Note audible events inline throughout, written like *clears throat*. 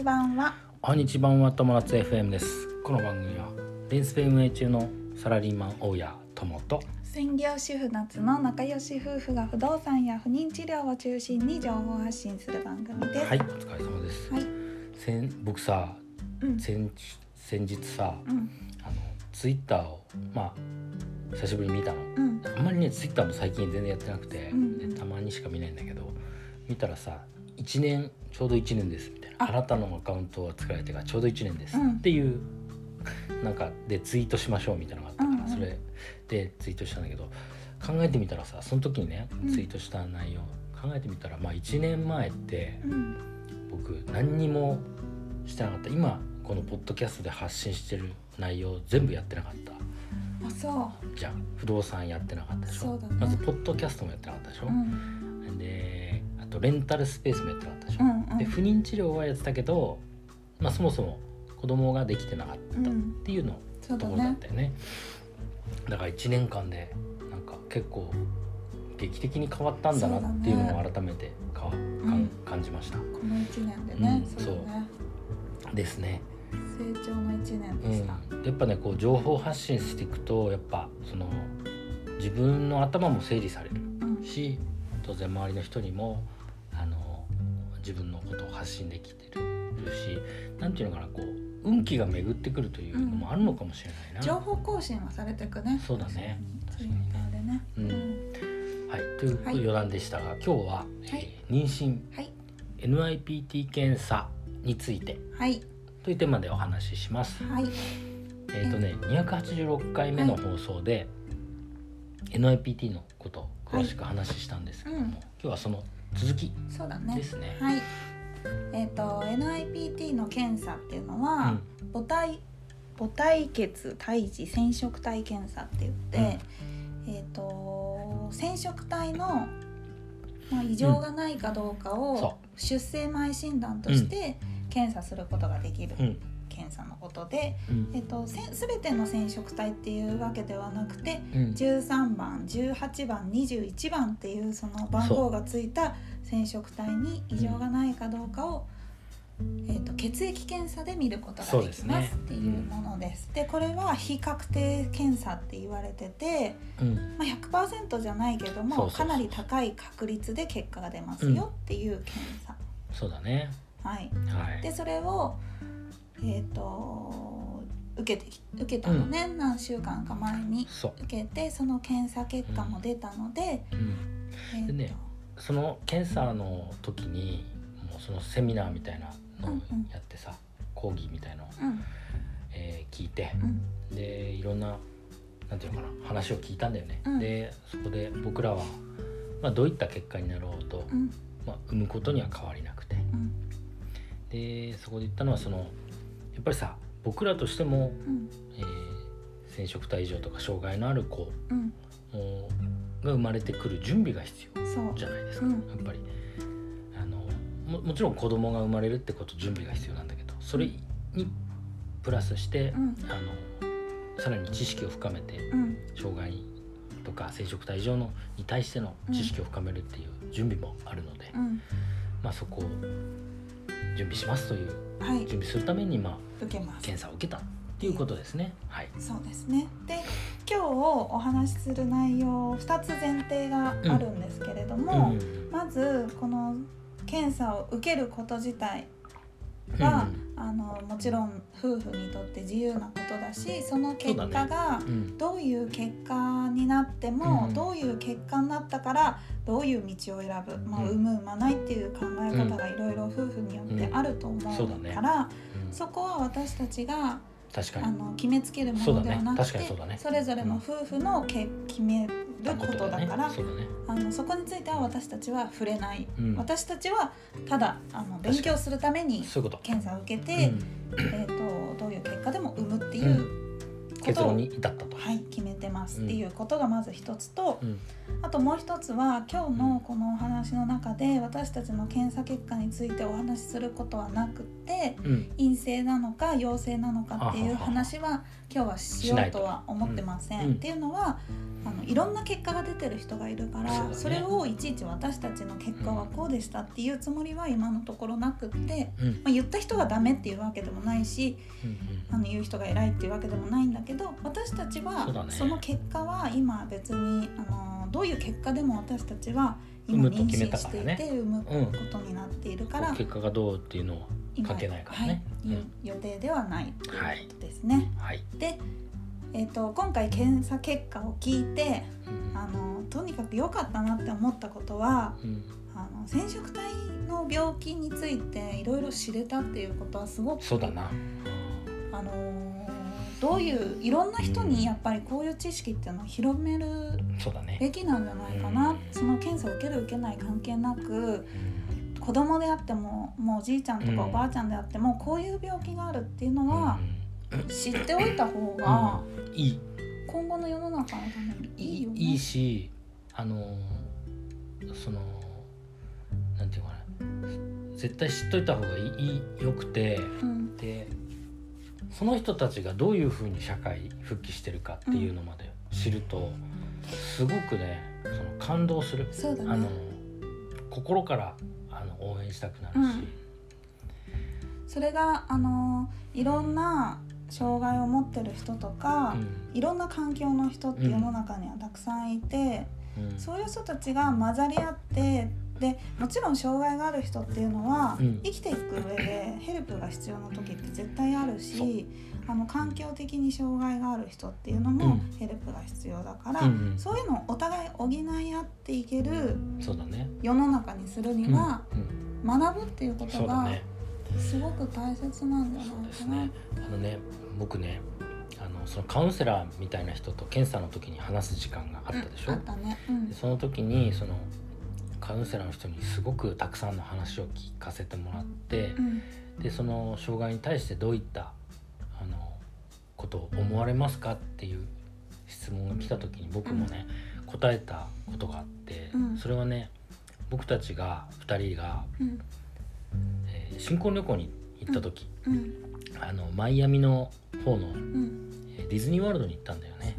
ち版は。こんにちは。友達 FM ですこの番組は。レンスペ運営中のサラリーマン大家友と専業主婦夏の仲良し夫婦が不動産や不妊治療を中心に情報発信する番組ですは。いお疲れ様です、は。い先僕さうん先先日さうんあのツイッターをまあ久しぶりに見たのうんあんまりねツイッターも最近全然やってなくて、うんたまにしか見ないんだけど見たらさ1年ちょうど1年ですあ。あなたのアカウントが作られてからちょうど1年です、うん。っていうなんかでツイートしましょうみたいなのがあったから、うん。うんそれでツイートしたんだけど考えてみたらさその時にねうん。ツイートした内容、考えてみたらまあ1年前ってうん。僕何にもしてなかった。今このポッドキャストで発信してる内容全部やってなかった。あそじゃん。不動産やってなかったでしょ。ね。まずポッドキャストもやってなかったでしょ、ううん。であとレンタルスペースもやってなかったでしょ、うんうん。で不妊治療はやってたけど、まあ、そもそも子供ができてなかったっうん。ていうの、そうだところだっねたよね。だから1年間でなんか結構劇的に変わったんだなっていうのを改めてかわ、うん。か感じました。この一年でね、うんそうだね。ですね、成長の一年うん、でした、やっぱねこう情報発信していくとやっぱその自分の頭も整理されるうん。し当然周りの人にも自分のことを発信できてるしなんていうのかなこう運気が巡ってくるというのもあるのかもしれないな。情報更新はされていくね。そうだね。ツイッターでね。うん。はい、というはい余談でしたが、今日は、えー妊娠はい。NIPT 検査についてはい。というテーマでお話しします。はい。えっ、とね286回目の放送で、NIPT のことを詳しく話したんですけども、はいうん。今日はその続き。そうだね。ですね。はい。えっ、と NIPT の検査っていうのは、母体母体血胎児染色体検査って言って、えっ、と染色体のまあ異常がないかどうかそを出生前診断として検査することができる。うん、うん検査のことで、うんえっ、とせ全ての染色体っていうわけではなくて、うん13番18番21番っていうその番号がついた染色体に異常がないかどうかを、えー、と血液検査で見ることができますっていうものです。でこれは非確定検査って言われてて、うんまあ、100%じゃないけどもかなり高い確率で結果が出ますよっていう検査。そうだね。はい、はい。でそれをえっ、と受けてき受けたのね、何週間か前に。受けてその検査結果も出たので、うん。でねその検査の時にもうそのセミナーみたいなのをやってさ、講義みたいのを、うん。えー聞いてうん。でいろんななんていうのかな話を聞いたんだよね。うん。でそこで僕らは、まあ、どういった結果になろうと、うん。まあ、産むことには変わりなくて。うん。でそこで言ったのはそのやっぱりさ僕らとしても、うん。えー染色体異常とか障害のある子うん。をが生まれてくる準備が必要じゃないですか、うん。やっぱり。あのももちろん子供が生まれるってこと準備が必要なんだけどそれにプラスして、うん。あのさらに知識を深めてうん。障害とか染色体異常のに対しての知識を深めるっていう準備もあるので、うん。まあ、そこを準備しますというはい準備するために、まあ、受けます。検査を受けたっていうことですね。はい、そうですね。で今日お話しする内容2つ前提があるんですけれども、うん。まずこの検査を受けること自体は、あのもちろん夫婦にとって自由なことだしその結果がうんうん。どういう結果になっても、うん。どういう結果になったからどういう道を選ぶ、まあ、うん産む産まないっていう考え方がいろいろ夫婦によってあると思そうから、うん。そこは私たちが確かに。あの決めつけるものではなくてそねそね。それぞれの夫婦のけ決めることだから、ね。あのそこについては私たちは触れない、うん。私たちはただあの勉強するために検査を受けて、うん。えー、とどういう結果でも産むっていう結論に至ったと、はい、決めてます。っていうことがまず一つと、うん。あともう一つは今日のこのお話の中で私たちの検査結果についてお話しすることはなくてうん。陰性なのか陽性なのかっていう話は今日はしようとは思ってません。っていうのはあのいろんな結果が出てる人がいるからそね。それをいちいち私たちの結果はこうでしたっていうつもりは今のところなくって、うん。まあ、言った人がダメっていうわけでもないしうんあの言う人が偉いっていうわけでもないんだけど私たちはその結果は今別にあのどういう結果でも私たちは今認識していて産むこうんとになっているから、結果がどうっていうのは今関係ないからね。はいうん。予定ではないとはいいうことですね。はい、で、えー、と今回検査結果を聞いてうんあのとにかく良かったなって思ったことはうんあの染色体の病気についていろいろ知れたっていうことはすごくそうだな。あのーどういういろんな人にやっぱりこういう知識っていうのを広めるべきなんじゃないかな、うん。その検査を受ける受けない関係なくうん。子供であってももうおじいちゃんとうん。かおばあちゃんであっても、こういう病気があるっていうのはうん知っておいた方がいい。今後の世の中のためにいいよね。いいしあのそのなんていうかな。絶対知っといた方がいいよくてうん。でその人たちがどういうふうに社会復帰してるかっていうのまで知ると、すごくねその感動する、そうだあのね心からあの応援したくなるし、うん。それがあのいろんな障害を持ってる人とか、いろんな環境の人って世の中にはたくさんいて、うん。うんそういう人たちが混ざり合ってでもちろん障害がある人っていうのは、うん。生きていく上でヘルプが必要な時って絶対あるしあの環境的に障害がある人っていうのもうん。ヘルプが必要だから、うんうん。そういうのをお互い補い合っていける世の中にするには、うん。学ぶっていうことがすごく大切なんじゃないかな。ですね。あのね僕ねあのそのカウンセラーみたいな人と検査の時に話す時間があったでしょ、うんあったね。うん。でその時にそのカウンセラーの人にすごくたくさんの話を聞かせてもらってう、ん。でその障害に対してどういったあのことを思われますかっていう質問が来た時に僕もね、答えたことがあって、うん。それはね僕たちが2人が、うん。えー新婚旅行に行った時、うん。あのマイアミの方のうんえーディズニーワールドに行ったんだよねね。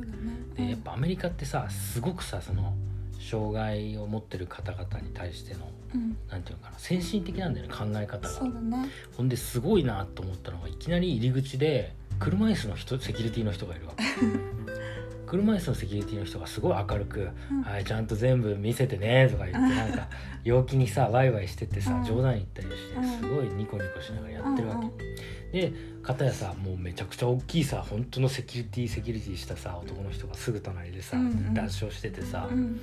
でやっぱアメリカってさすごくさその障害を持ってる方々に対してのうんなんていうのかな先進的なんだよね考え方がね。ほんですごいなと思ったのがいきなり入り口で車椅子の人セキュリティの人がいるわけ。*laughs* 車椅子のセキュリティの人がすごい明るく「うん。はいちゃんと全部見せてね」とか言ってなんか *laughs* 陽気にさワイワイしてってさうん。冗談言ったりしてうん。すごいニコニコしながらやってるわけ。で片やさもうめちゃくちゃ大きいさ本当のセキュリティセキュリティしたさ男の人がすぐ隣でさ、うんうん。談笑しててさ、うん。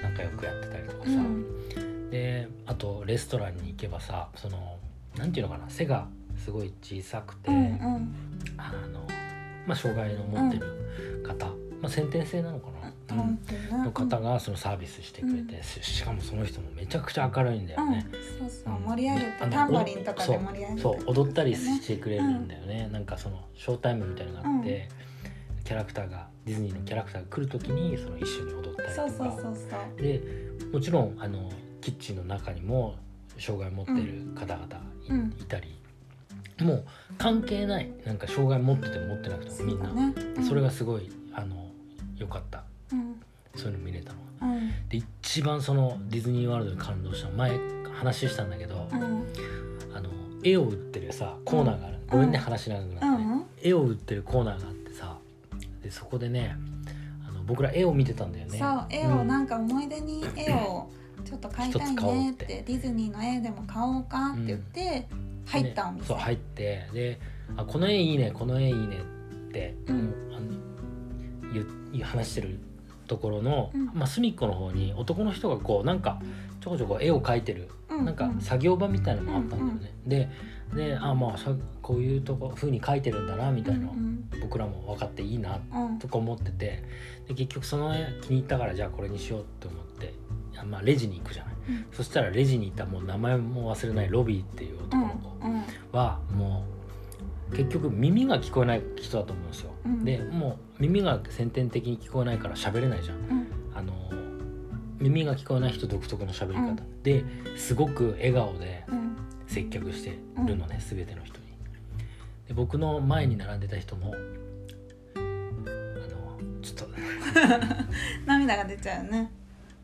仲良くやってたりとかさ、うん。であとレストランに行けばさそのなんていうのかな背がすごい小さくて、うんうん。あのまあ障害の持ってる方、まあ、先天性なのかな、の方がそのサービスしてくれて、ししかもその人もめちゃくちゃ明るいんだよね。うん、そう。そう盛り上げてタンバリンとかで盛り上げてそうそう。踊ったりしてくれるんだよね、なんかそのショータイムみたいなのがあって、キャラクターがディズニーのキャラクターが来る時にその一緒に踊ったりとか。そうそうそうそう。でもちろんあのキッチンの中にも障害持ってる方々い,、うん。たり。もう関係ない。なんか障害持ってても持ってなくてもみんな、それがすごいあの良かった。うん。そういうの見れたのが。うん。で一番そのディズニーワールドに感動したの前話したんだけど、うん。あの絵を売ってるさコーナーがある、ごめんね話しなくなって、うん。絵を売ってるコーナーがあってさでそこでねあの僕ら絵を見てたんだよね。そう絵をなんか思い出に絵を *clears throat* ちょっと買いたいねってて。ディズニーの絵でも買おうかって言って入ったお店、でそう入ってであ「この絵いいねこの絵いいね」って、うん。あの言う言う話してるところの、うん。まあ、隅っこの方に男の人がこうなんかちょこちょこ絵を描いてる、うんなんか作業場みたいなのもあったんだよね。でであまあさこういうとこ風に描いてるんだなみたいなの、うん。僕らも分かっていいなうん。とか思ってて。で結局その絵気に入ったからじゃあこれにしようって思ってまあレジに行くじゃない、うん。そしたらレジにいたもう名前も忘れないロビーっていう男の子うん。はもう結局耳が聞こえない人だと思うんですよ、うん。でもう耳が先天的に聞こえないから喋れないじゃん。うん。あの耳が聞こえない人独特の喋り方、うん。ですごく笑顔でうん。接客してるのね、全ての人に。で僕の前に並んでた人もあのちょっと。*laughs* 涙が出ちゃうよね。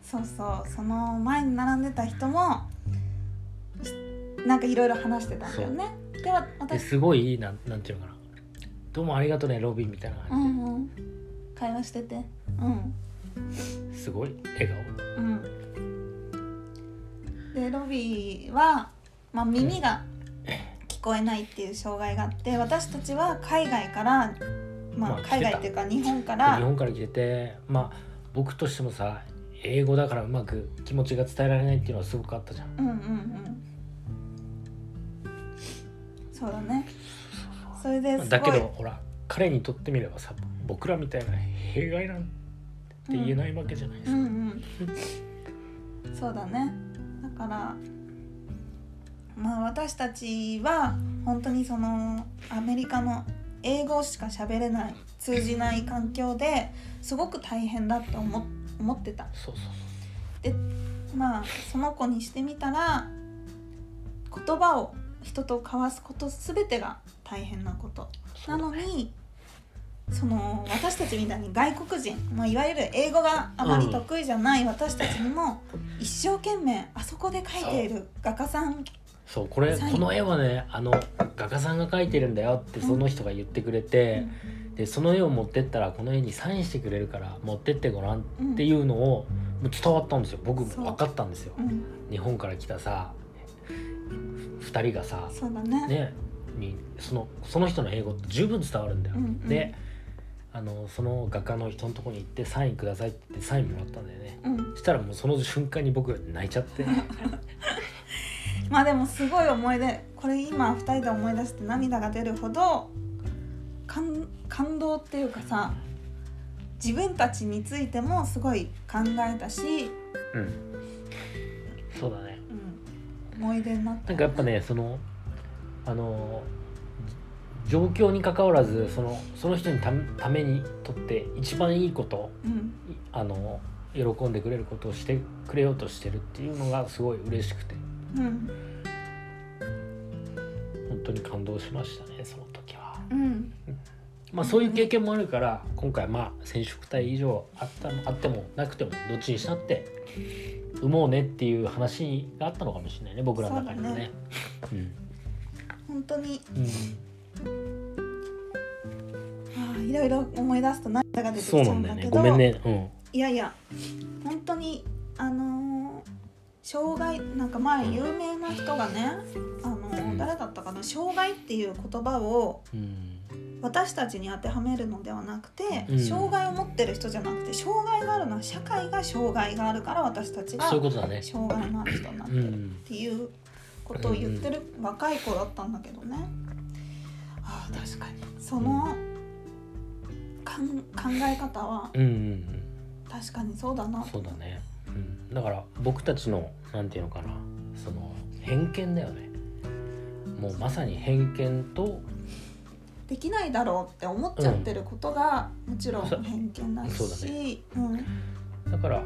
そうそう。その前に並んでた人もなんかいろいろ話してたんだよね。ではで私すごいなんなんていうのかなどうもありがとうねロビンみたいなう感んうん。会話してて。うん。じすごい笑顔。うん。でロビーは、まあ、耳が聞こえないっていう障害があって私たちは海外から、まあ、まあ来てた。海外っていうか日本か日ら本から来ててまあ僕としてもさ英語だからうまく気持ちが伝えられないっていうのはすごくあったじゃん。うんうんうん。そうだねそれですだけどほら彼にとってみればさ僕らみたいな弊害なんて言えないわけじゃないですか、うんうん。そうだね。だからまあ私たちは本当にそのアメリカの英語しか喋れない通じない環境ですごく大変だって思思ってた。そうそう。でまあその子にしてみたら言葉を人と交わすこと全てが大変なこと。なのにその私たちみたいに外国人、まあ、いわゆる英語があまり得意じゃない私たちにも一生懸命あそこで描いている画家さん。そうこれこの絵はねあの画家さんが描いてるんだよってその人が言ってくれて、でその絵を持ってったらこの絵にサインしてくれるから持ってってごらんっていうのをもう伝わったんですよ。僕も分かったんですよ。うん、日本から来たさ2人がさそうだね。ねにそのその人の英語って十分伝わるんだよ、うんうん。であのその画家の人のとこに行ってサインくださいって言ってサインもらったんだよね。うん、そしたらもうその瞬間に僕泣いちゃって。*laughs* まあでもすごい思い出これ今2人で思い出して涙が出るほど感感動っていうかさ自分たちについてもすごい考えたし、うん。そうだね。うん、思い出になったなんかやっぱねそのあの状況に関わらずそのその人にたためにとって一番いいことうん。あの喜んでくれることをしてくれようとしてるっていうのがすごい嬉しくて。うん。本当に感動しましたねその時は。うん。まあそういう経験もあるから今回まあ染色体以上あったあってもなくてもどっちにしたって産もうねっていう話があったのかもしれないね僕らの中にもね。本当に。うん。いろいろ思い出すと涙が出てきちゃそうなんだようんだけどね。ごめんね。うん。いやいや本当にあのー障害なんか前有名な人がねあのーうん。誰だったかな障害っていう言葉をうん私たちに当てはめるのではなくて、うん。障害を持ってる人じゃなくて障害があるのは社会が障害があるから私たちがそういうことだね。障害のある人になってるっていうことを言ってる若い子だったんだけどね。ああ確かに。そのかん考え方はうんうんうん。確かにそうだな。そうだね、うん、だから僕たちのなんていうのかな。その偏見だよね。もうまさに偏見とできないだろうって思っちゃってることが、もちろんそう偏見だそうだしうん。だから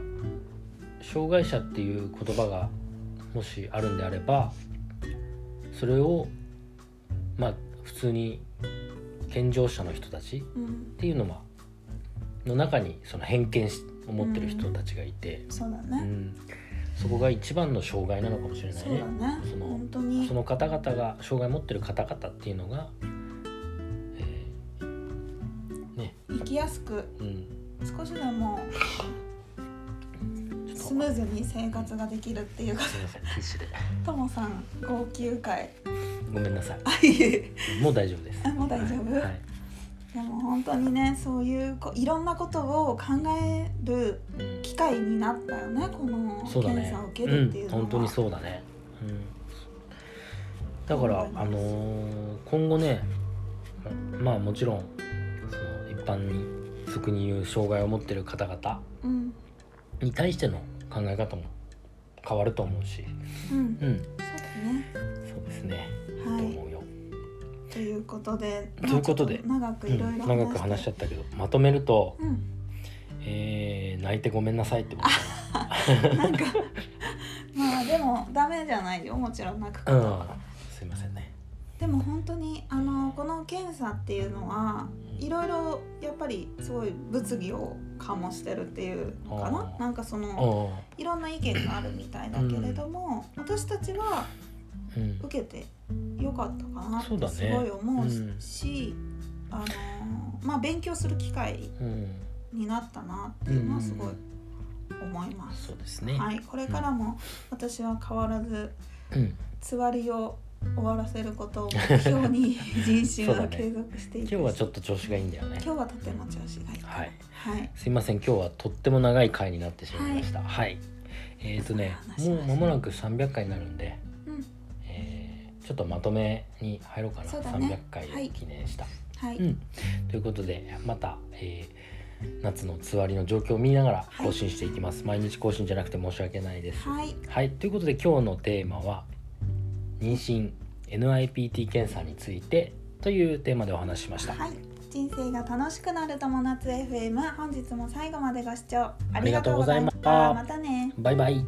障害者っていう言葉がもしあるんであればそれをまあ普通に健常者の人たちっうん、ていうのはの中にその偏見を持ってる人たちがいて、そうだうね、ん。そこが一番の障害なのかもしれないそうねだ。ね。そのその方々が障害を持ってる方々っていうのが、きやすくうん、少しでもスムーズに生活ができるっていうか。すみませんティッシュで。ともさん号泣会。ごめんなさい。もう大丈夫です。あもう大丈夫、はい、でも本当にねそういうこいろんなことを考えるうん機会になったよねこの検査を受けるっていううん、のは、本当にそうだね、うん、だからあのー今後ねまあもちろん般に俗に言う障害を持ってる方々うん。に対しての考え方も変わると思うし、うん。うん、そうだね。そうですね、とはい。思うよ。ということでということで。長くいろいろうん。長く話しちゃったけどまとめると、うん。えー泣いてごめんなさいってことな。*laughs* んかまあでもダメじゃないよ。もちろん泣くこと。かな、うん。は、、すいませんね。でも本当にあのこの検査っていうのはいろいろやっぱりすごい物議を醸してるっていうのかな？なんかそあのあいろんな意見があるみたいだけれども、私たちはうん。受けてよかったかなってすごい思ううん。し、あのまあ勉強する機会うん。になったなっていうのはすごい思います。そうですね、はい、これからも私は変わらずうん、つわりを終わらせることを目標に人 *laughs* 種そうだね。は継続していく。今日はちょっと調子がいいんだよね。今日はとても調子がいい。はい。はい、すいません。今日はとっても長い回になってしまいました。はい、えっ、ー、とねもう間もなく300回になるんで、うん。えーちょっとまとめに入ろうかな。そうだね。300回を記念した、はい、うん、ということでまた、えー夏のつわりの状況を見ながらはい。更新していきます、毎日更新じゃなくて申し訳ないです。はい。はい。ということで今日のテーマは妊娠 NIPT 検査についてというテーマでお話ししました、はい、人生が楽しくなる友達 FM 本日も最後までご視聴ありがとうごございました。またね。バイバイ